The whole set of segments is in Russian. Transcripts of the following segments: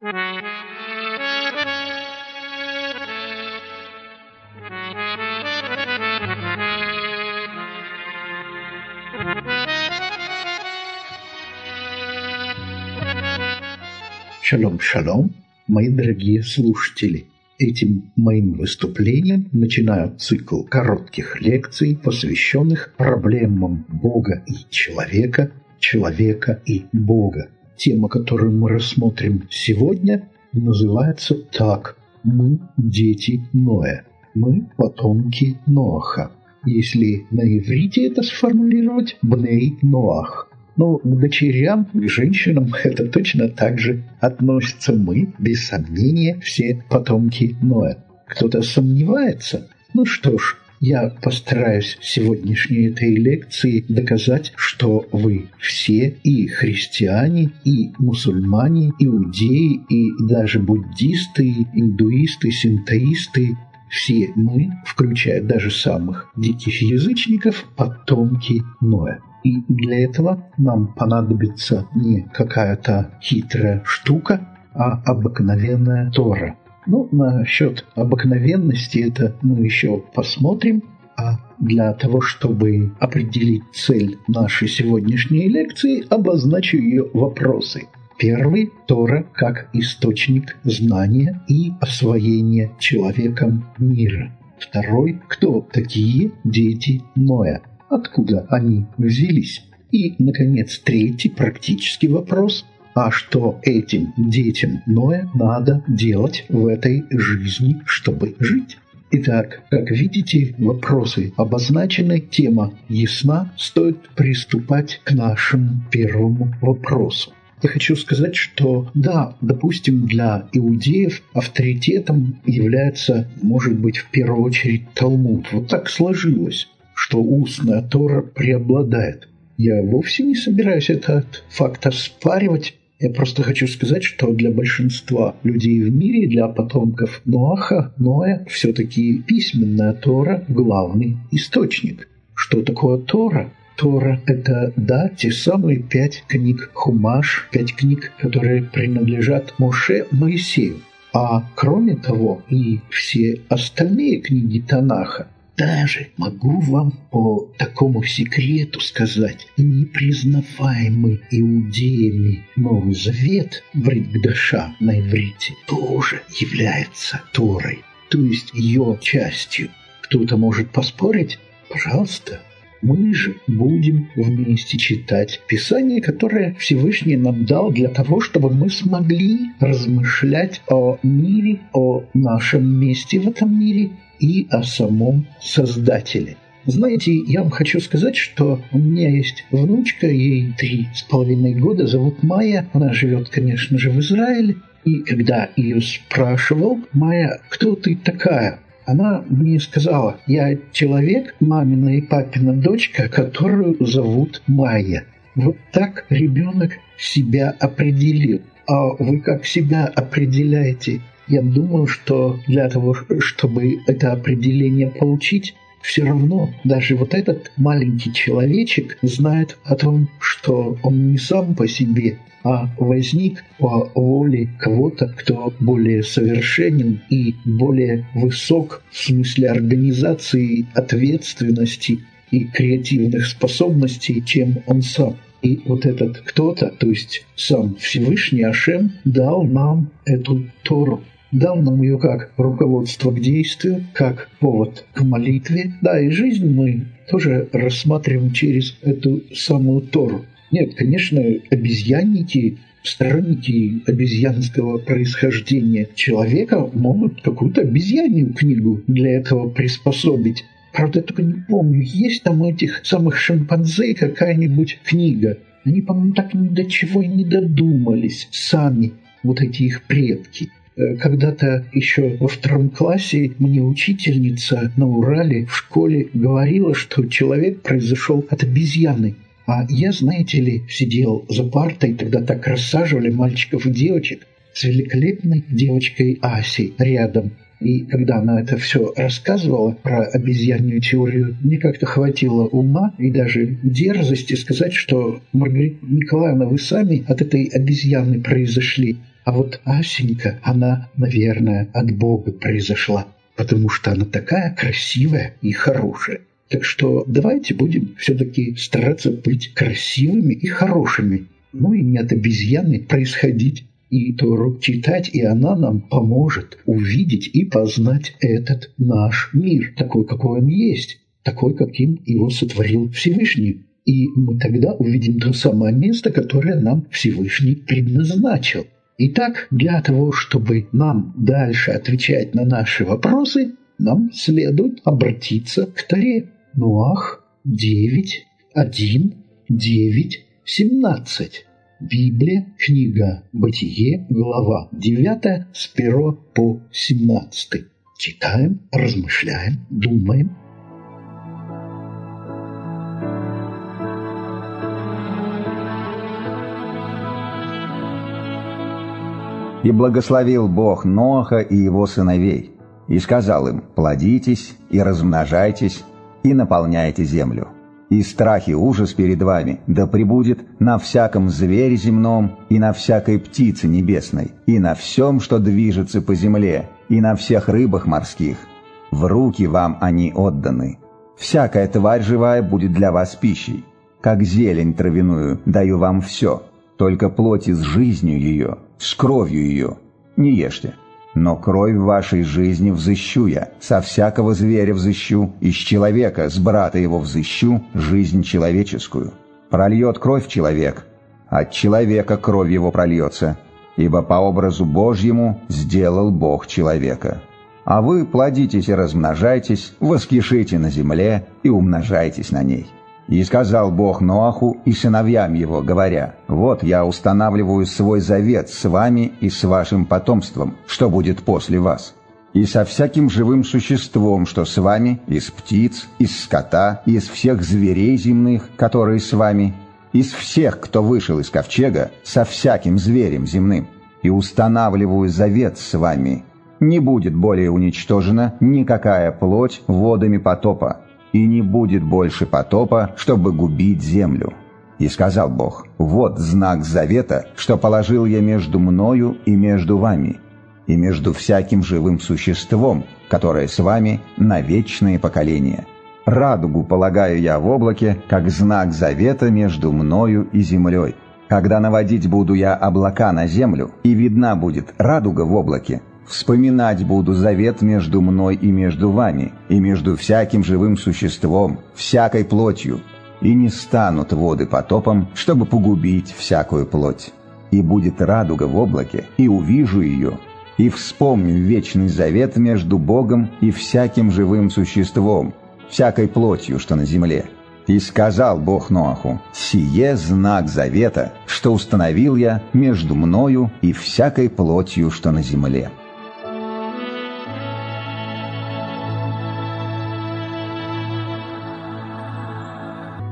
Шалом, шалом, мои дорогие слушатели. Этим моим выступлением начинаю цикл коротких лекций, посвященных проблемам Бога и человека, человека и Бога. Тема, которую мы рассмотрим сегодня, называется так «Мы – дети Ноя». Мы – потомки Ноаха. Если на иврите это сформулировать – «бней Ноах». Но к дочерям, к женщинам это точно так же относится мы, без сомнения, все потомки Ноя. Кто-то сомневается? Ну что ж, я постараюсь сегодняшней этой лекции доказать, что вы все и христиане, и мусульмане, иудеи, и даже буддисты, индуисты, синтоисты, все мы, включая даже самых диких язычников, потомки Ноя. И для этого нам понадобится не какая-то хитрая штука, а обыкновенная Тора. Ну, насчет обыкновенности это мы еще посмотрим. А для того, чтобы определить цель нашей сегодняшней лекции, обозначу ее вопросы. Первый – Тора как источник знания и освоения человеком мира. Второй – кто такие дети Ноя? откуда они взялись. И, наконец, третий практический вопрос – а что этим детям Ноя надо делать в этой жизни, чтобы жить? Итак, как видите, вопросы обозначены, тема ясна, стоит приступать к нашему первому вопросу. Я хочу сказать, что да, допустим, для иудеев авторитетом является, может быть, в первую очередь Талмуд. Вот так сложилось что устная Тора преобладает. Я вовсе не собираюсь этот факт оспаривать. Я просто хочу сказать, что для большинства людей в мире, для потомков Ноаха, Ноя, все-таки письменная Тора – главный источник. Что такое Тора? Тора – это, да, те самые пять книг Хумаш, пять книг, которые принадлежат Моше Моисею. А кроме того, и все остальные книги Танаха даже могу вам по такому секрету сказать, непризнаваемый иудеями Новый Завет, Бритгдаша на иврите, тоже является Торой, то есть ее частью. Кто-то может поспорить? Пожалуйста, мы же будем вместе читать Писание, которое Всевышний нам дал для того, чтобы мы смогли размышлять о мире, о нашем месте в этом мире и о самом Создателе. Знаете, я вам хочу сказать, что у меня есть внучка, ей три с половиной года, зовут Майя. Она живет, конечно же, в Израиле. И когда ее спрашивал, Майя, кто ты такая? Она мне сказала, я человек, мамина и папина дочка, которую зовут Майя. Вот так ребенок себя определил. А вы как себя определяете? Я думаю, что для того, чтобы это определение получить, все равно даже вот этот маленький человечек знает о том, что он не сам по себе, а возник по воле кого-то, кто более совершенен и более высок в смысле организации, ответственности и креативных способностей, чем он сам. И вот этот кто-то, то есть сам Всевышний Ашем, дал нам эту Тору дал нам ее как руководство к действию, как повод к молитве. Да, и жизнь мы тоже рассматриваем через эту самую Тору. Нет, конечно, обезьянники, сторонники обезьянского происхождения человека могут какую-то обезьянью книгу для этого приспособить. Правда, я только не помню, есть там у этих самых шимпанзе какая-нибудь книга. Они, по-моему, так ни до чего и не додумались сами, вот эти их предки. Э, когда-то еще во втором классе мне учительница на Урале в школе говорила, что человек произошел от обезьяны. А я, знаете ли, сидел за партой, тогда так рассаживали мальчиков и девочек с великолепной девочкой Асей рядом. И когда она это все рассказывала про обезьянную теорию, мне как-то хватило ума и даже дерзости сказать, что, Маргарита Николаевна, вы сами от этой обезьяны произошли. А вот Асенька, она, наверное, от Бога произошла, потому что она такая красивая и хорошая. Так что давайте будем все-таки стараться быть красивыми и хорошими. Ну и не от обезьяны происходить. И Тору читать, и она нам поможет увидеть и познать этот наш мир, такой, какой он есть, такой, каким его сотворил Всевышний. И мы тогда увидим то самое место, которое нам Всевышний предназначил. Итак, для того, чтобы нам дальше отвечать на наши вопросы, нам следует обратиться к Таре. Нуах 9, 1, 9, 17. Библия, книга Бытие, глава 9, с 1 по 17. Читаем, размышляем, думаем. И благословил Бог Ноха и его сыновей, и сказал им, «Плодитесь и размножайтесь, и наполняйте землю» и страх и ужас перед вами да пребудет на всяком звере земном и на всякой птице небесной, и на всем, что движется по земле, и на всех рыбах морских. В руки вам они отданы. Всякая тварь живая будет для вас пищей. Как зелень травяную даю вам все, только плоти с жизнью ее, с кровью ее не ешьте. Но кровь вашей жизни взыщу я, со всякого зверя взыщу, из человека, с брата его взыщу, жизнь человеческую. Прольет кровь человек, от человека кровь его прольется, ибо по образу Божьему сделал Бог человека. А вы плодитесь и размножайтесь, воскишите на земле и умножайтесь на ней». И сказал Бог Ноаху и сыновьям его, говоря, «Вот я устанавливаю свой завет с вами и с вашим потомством, что будет после вас, и со всяким живым существом, что с вами, из птиц, из скота, из всех зверей земных, которые с вами, из всех, кто вышел из ковчега, со всяким зверем земным, и устанавливаю завет с вами. Не будет более уничтожена никакая плоть водами потопа, и не будет больше потопа, чтобы губить землю». И сказал Бог, «Вот знак завета, что положил я между мною и между вами, и между всяким живым существом, которое с вами на вечные поколения. Радугу полагаю я в облаке, как знак завета между мною и землей. Когда наводить буду я облака на землю, и видна будет радуга в облаке, Вспоминать буду завет между мной и между вами, и между всяким живым существом, всякой плотью, и не станут воды потопом, чтобы погубить всякую плоть. И будет радуга в облаке, и увижу ее, и вспомню вечный завет между Богом и всяким живым существом, всякой плотью, что на земле. И сказал Бог Ноаху, «Сие знак завета, что установил я между мною и всякой плотью, что на земле».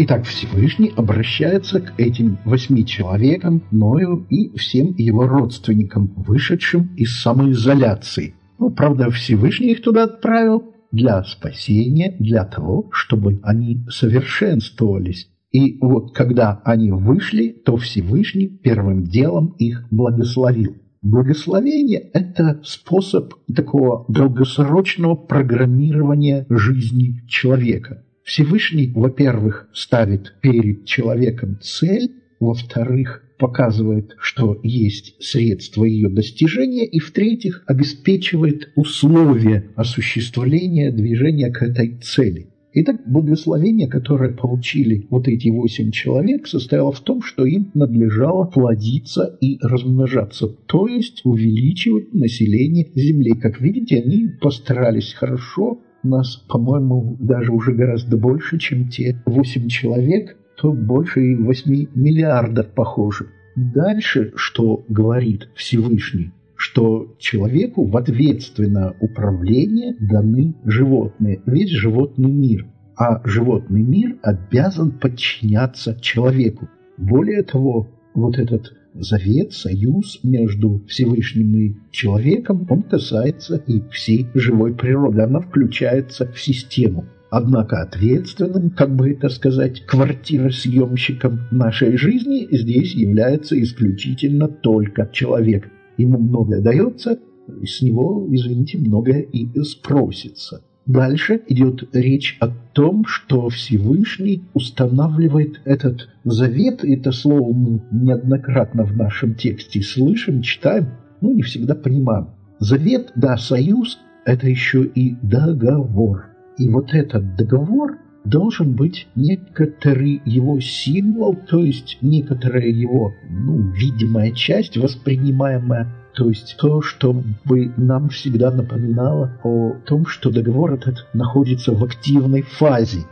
Итак, Всевышний обращается к этим восьми человекам, Ною и всем его родственникам, вышедшим из самоизоляции. Ну, правда, Всевышний их туда отправил для спасения, для того, чтобы они совершенствовались. И вот когда они вышли, то Всевышний первым делом их благословил. Благословение – это способ такого долгосрочного программирования жизни человека – Всевышний, во-первых, ставит перед человеком цель, во-вторых, показывает, что есть средства ее достижения, и в-третьих, обеспечивает условия осуществления движения к этой цели. Итак, благословение, которое получили вот эти восемь человек, состояло в том, что им надлежало плодиться и размножаться, то есть увеличивать население Земли. Как видите, они постарались хорошо, нас, по-моему, даже уже гораздо больше, чем те восемь человек, то больше и 8 миллиардов похоже. Дальше, что говорит Всевышний, что человеку в ответственное управление даны животные, весь животный мир. А животный мир обязан подчиняться человеку. Более того, вот этот завет, союз между Всевышним и человеком, он касается и всей живой природы. Она включается в систему. Однако ответственным, как бы это сказать, квартиросъемщиком нашей жизни здесь является исключительно только человек. ему многое дается, с него, извините, многое и спросится. Дальше идет речь о том, что Всевышний устанавливает этот завет. Это слово мы неоднократно в нашем тексте слышим, читаем, но не всегда понимаем. Завет, да, союз – это еще и договор. И вот этот договор должен быть некоторый его символ, то есть некоторая его ну, видимая часть, воспринимаемая то есть то, что бы нам всегда напоминало о том, что договор этот находится в активной фазе.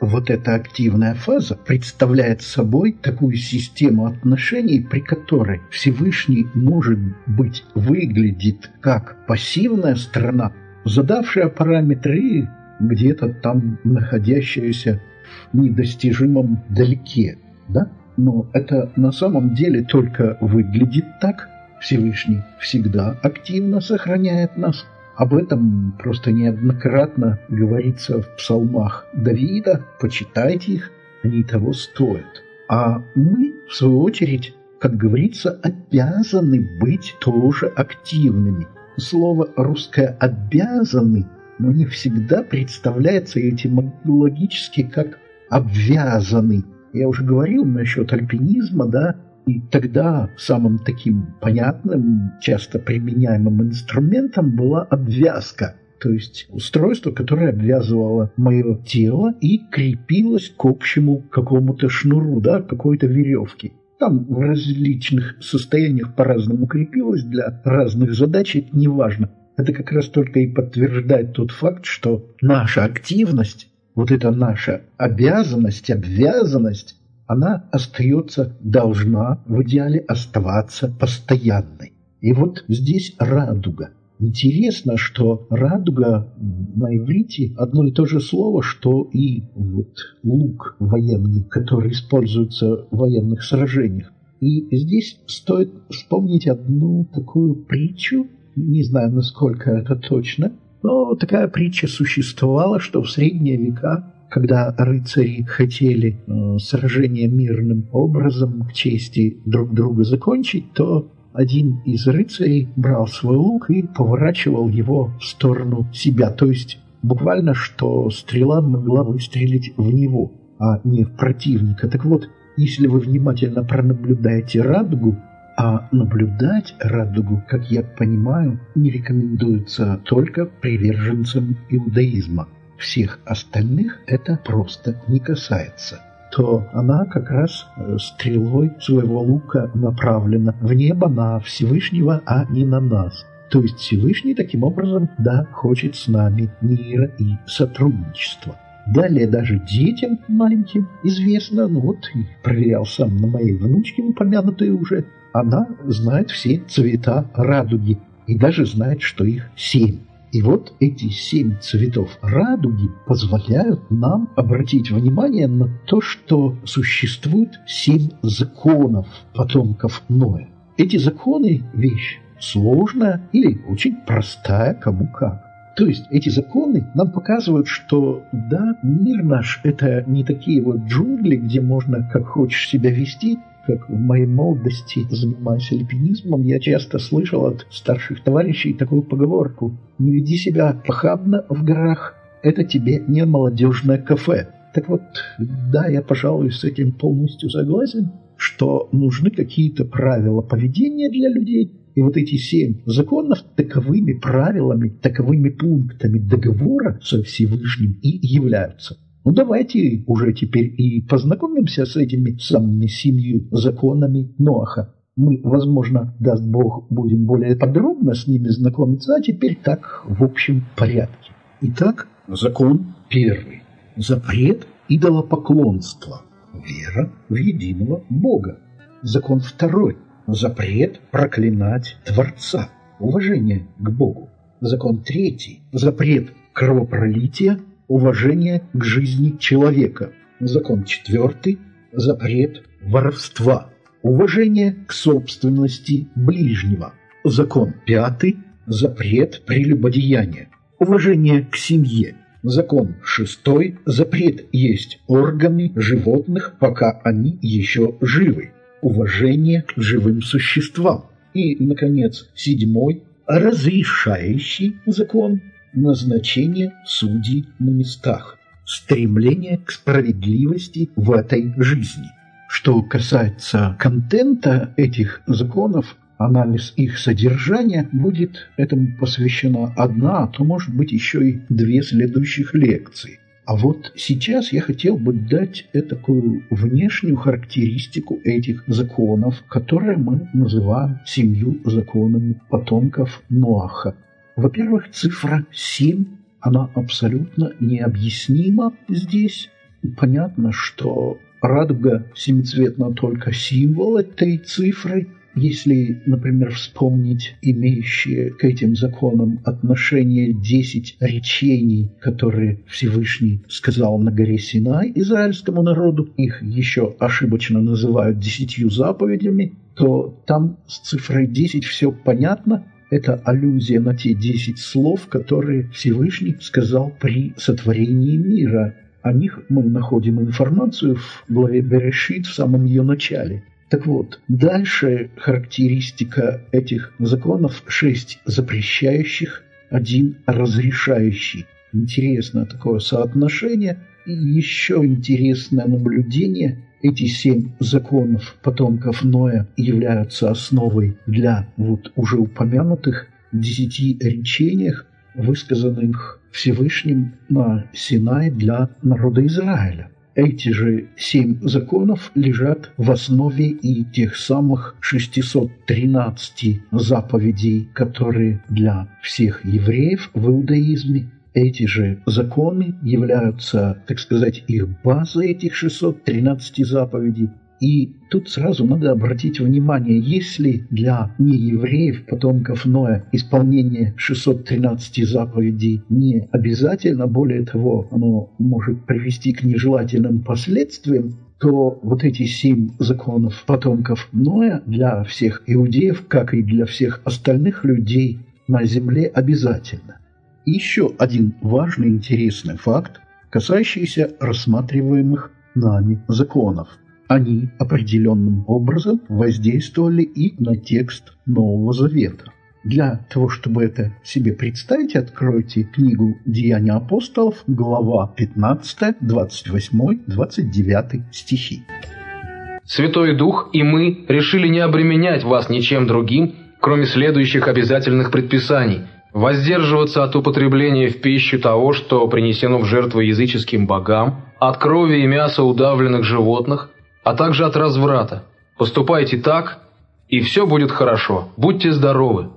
Вот эта активная фаза представляет собой такую систему отношений, при которой Всевышний, может быть, выглядит как пассивная сторона, задавшая параметры где-то там находящаяся в недостижимом далеке. Да? Но это на самом деле только выглядит так, Всевышний всегда активно сохраняет нас. Об этом просто неоднократно говорится в псалмах Давида. Почитайте их, они того стоят. А мы, в свою очередь, как говорится, обязаны быть тоже активными. Слово русское «обязаны» мне всегда представляется этимологически как «обвязанный». Я уже говорил насчет альпинизма, да, и тогда самым таким понятным, часто применяемым инструментом была обвязка, то есть устройство, которое обвязывало мое тело и крепилось к общему какому-то шнуру, да, какой-то веревке. Там в различных состояниях по-разному крепилось для разных задач, это не важно. Это как раз только и подтверждает тот факт, что наша активность, вот эта наша обязанность, обвязанность, она остается, должна в идеале оставаться постоянной. И вот здесь радуга. Интересно, что радуга на иврите одно и то же слово, что и вот лук военный, который используется в военных сражениях. И здесь стоит вспомнить одну такую притчу, не знаю, насколько это точно, но такая притча существовала, что в средние века когда рыцари хотели э, сражение мирным образом к чести друг друга закончить, то один из рыцарей брал свой лук и поворачивал его в сторону себя. То есть буквально, что стрела могла выстрелить в него, а не в противника. Так вот, если вы внимательно пронаблюдаете радугу, а наблюдать радугу, как я понимаю, не рекомендуется только приверженцам иудаизма всех остальных это просто не касается то она как раз э, стрелой своего лука направлена в небо на Всевышнего, а не на нас. То есть Всевышний таким образом, да, хочет с нами мира и сотрудничества. Далее даже детям маленьким известно, ну вот, проверял сам на моей внучке упомянутой уже, она знает все цвета радуги и даже знает, что их семь. И вот эти семь цветов радуги позволяют нам обратить внимание на то, что существует семь законов потомков Ноя. Эти законы – вещь сложная или очень простая, кому как. То есть эти законы нам показывают, что да, мир наш – это не такие вот джунгли, где можно как хочешь себя вести, как в моей молодости, занимаясь альпинизмом, я часто слышал от старших товарищей такую поговорку «Не веди себя похабно в горах, это тебе не молодежное кафе». Так вот, да, я, пожалуй, с этим полностью согласен, что нужны какие-то правила поведения для людей, и вот эти семь законов таковыми правилами, таковыми пунктами договора со Всевышним и являются. Ну давайте уже теперь и познакомимся с этими самыми семью законами Ноаха. Мы, возможно, даст Бог, будем более подробно с ними знакомиться, а теперь так в общем порядке. Итак, закон первый. Запрет идолопоклонства. Вера в единого Бога. Закон второй. Запрет проклинать Творца. Уважение к Богу. Закон третий. Запрет кровопролития уважение к жизни человека. Закон четвертый – запрет воровства. Уважение к собственности ближнего. Закон пятый – запрет прелюбодеяния. Уважение к семье. Закон шестой – запрет есть органы животных, пока они еще живы. Уважение к живым существам. И, наконец, седьмой, разрешающий закон назначение судей на местах, стремление к справедливости в этой жизни. Что касается контента этих законов, анализ их содержания, будет этому посвящена одна, а то, может быть, еще и две следующих лекции. А вот сейчас я хотел бы дать такую внешнюю характеристику этих законов, которые мы называем семью законами потомков Ноаха. Во-первых, цифра 7, она абсолютно необъяснима здесь. Понятно, что радуга семицветна только символ этой цифры – если, например, вспомнить имеющие к этим законам отношение десять речений, которые Всевышний сказал на горе Синай израильскому народу, их еще ошибочно называют десятью заповедями, то там с цифрой десять все понятно, это аллюзия на те десять слов, которые Всевышний сказал при сотворении мира. О них мы находим информацию в главе Берешит в самом ее начале – так вот, дальше характеристика этих законов шесть запрещающих, один разрешающий. Интересно такое соотношение. И еще интересное наблюдение. Эти семь законов потомков Ноя являются основой для вот уже упомянутых десяти речениях, высказанных Всевышним на Синай для народа Израиля. Эти же семь законов лежат в основе и тех самых 613 заповедей, которые для всех евреев в иудаизме эти же законы являются, так сказать, их базой этих 613 заповедей, и тут сразу надо обратить внимание, если для неевреев, потомков Ноя, исполнение 613 заповедей не обязательно, более того, оно может привести к нежелательным последствиям, то вот эти семь законов потомков Ноя для всех иудеев, как и для всех остальных людей на земле обязательно. Еще один важный интересный факт, касающийся рассматриваемых нами законов – они определенным образом воздействовали и на текст Нового Завета. Для того, чтобы это себе представить, откройте книгу «Деяния апостолов», глава 15, 28, 29 стихи. «Святой Дух и мы решили не обременять вас ничем другим, кроме следующих обязательных предписаний – воздерживаться от употребления в пищу того, что принесено в жертву языческим богам, от крови и мяса удавленных животных, а также от разврата. Поступайте так, и все будет хорошо. Будьте здоровы.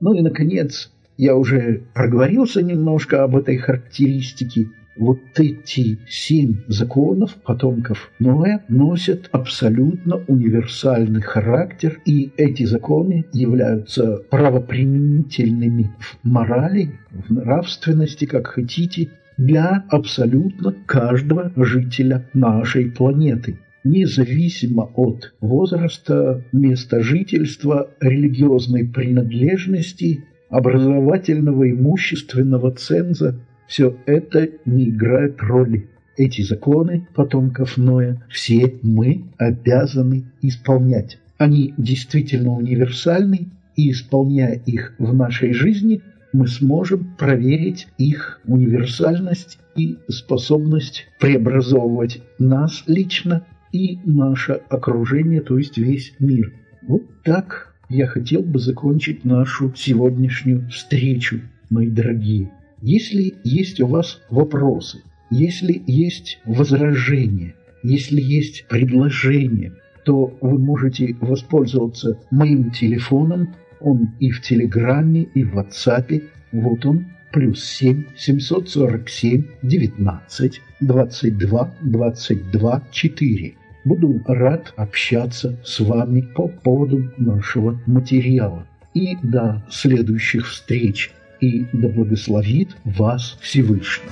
Ну и, наконец, я уже проговорился немножко об этой характеристике. Вот эти семь законов потомков Ноя носят абсолютно универсальный характер, и эти законы являются правоприменительными в морали, в нравственности, как хотите, для абсолютно каждого жителя нашей планеты независимо от возраста, места жительства, религиозной принадлежности, образовательного, имущественного ценза, все это не играет роли. Эти законы потомков Ноя все мы обязаны исполнять. Они действительно универсальны, и исполняя их в нашей жизни, мы сможем проверить их универсальность и способность преобразовывать нас лично и наше окружение, то есть весь мир. Вот так я хотел бы закончить нашу сегодняшнюю встречу, мои дорогие. Если есть у вас вопросы, если есть возражения, если есть предложения, то вы можете воспользоваться моим телефоном. Он и в Телеграме, и в WhatsApp. Вот он, плюс 7 747 19 22 22 4. Буду рад общаться с вами по поводу нашего материала. И до следующих встреч. И да благословит вас Всевышний.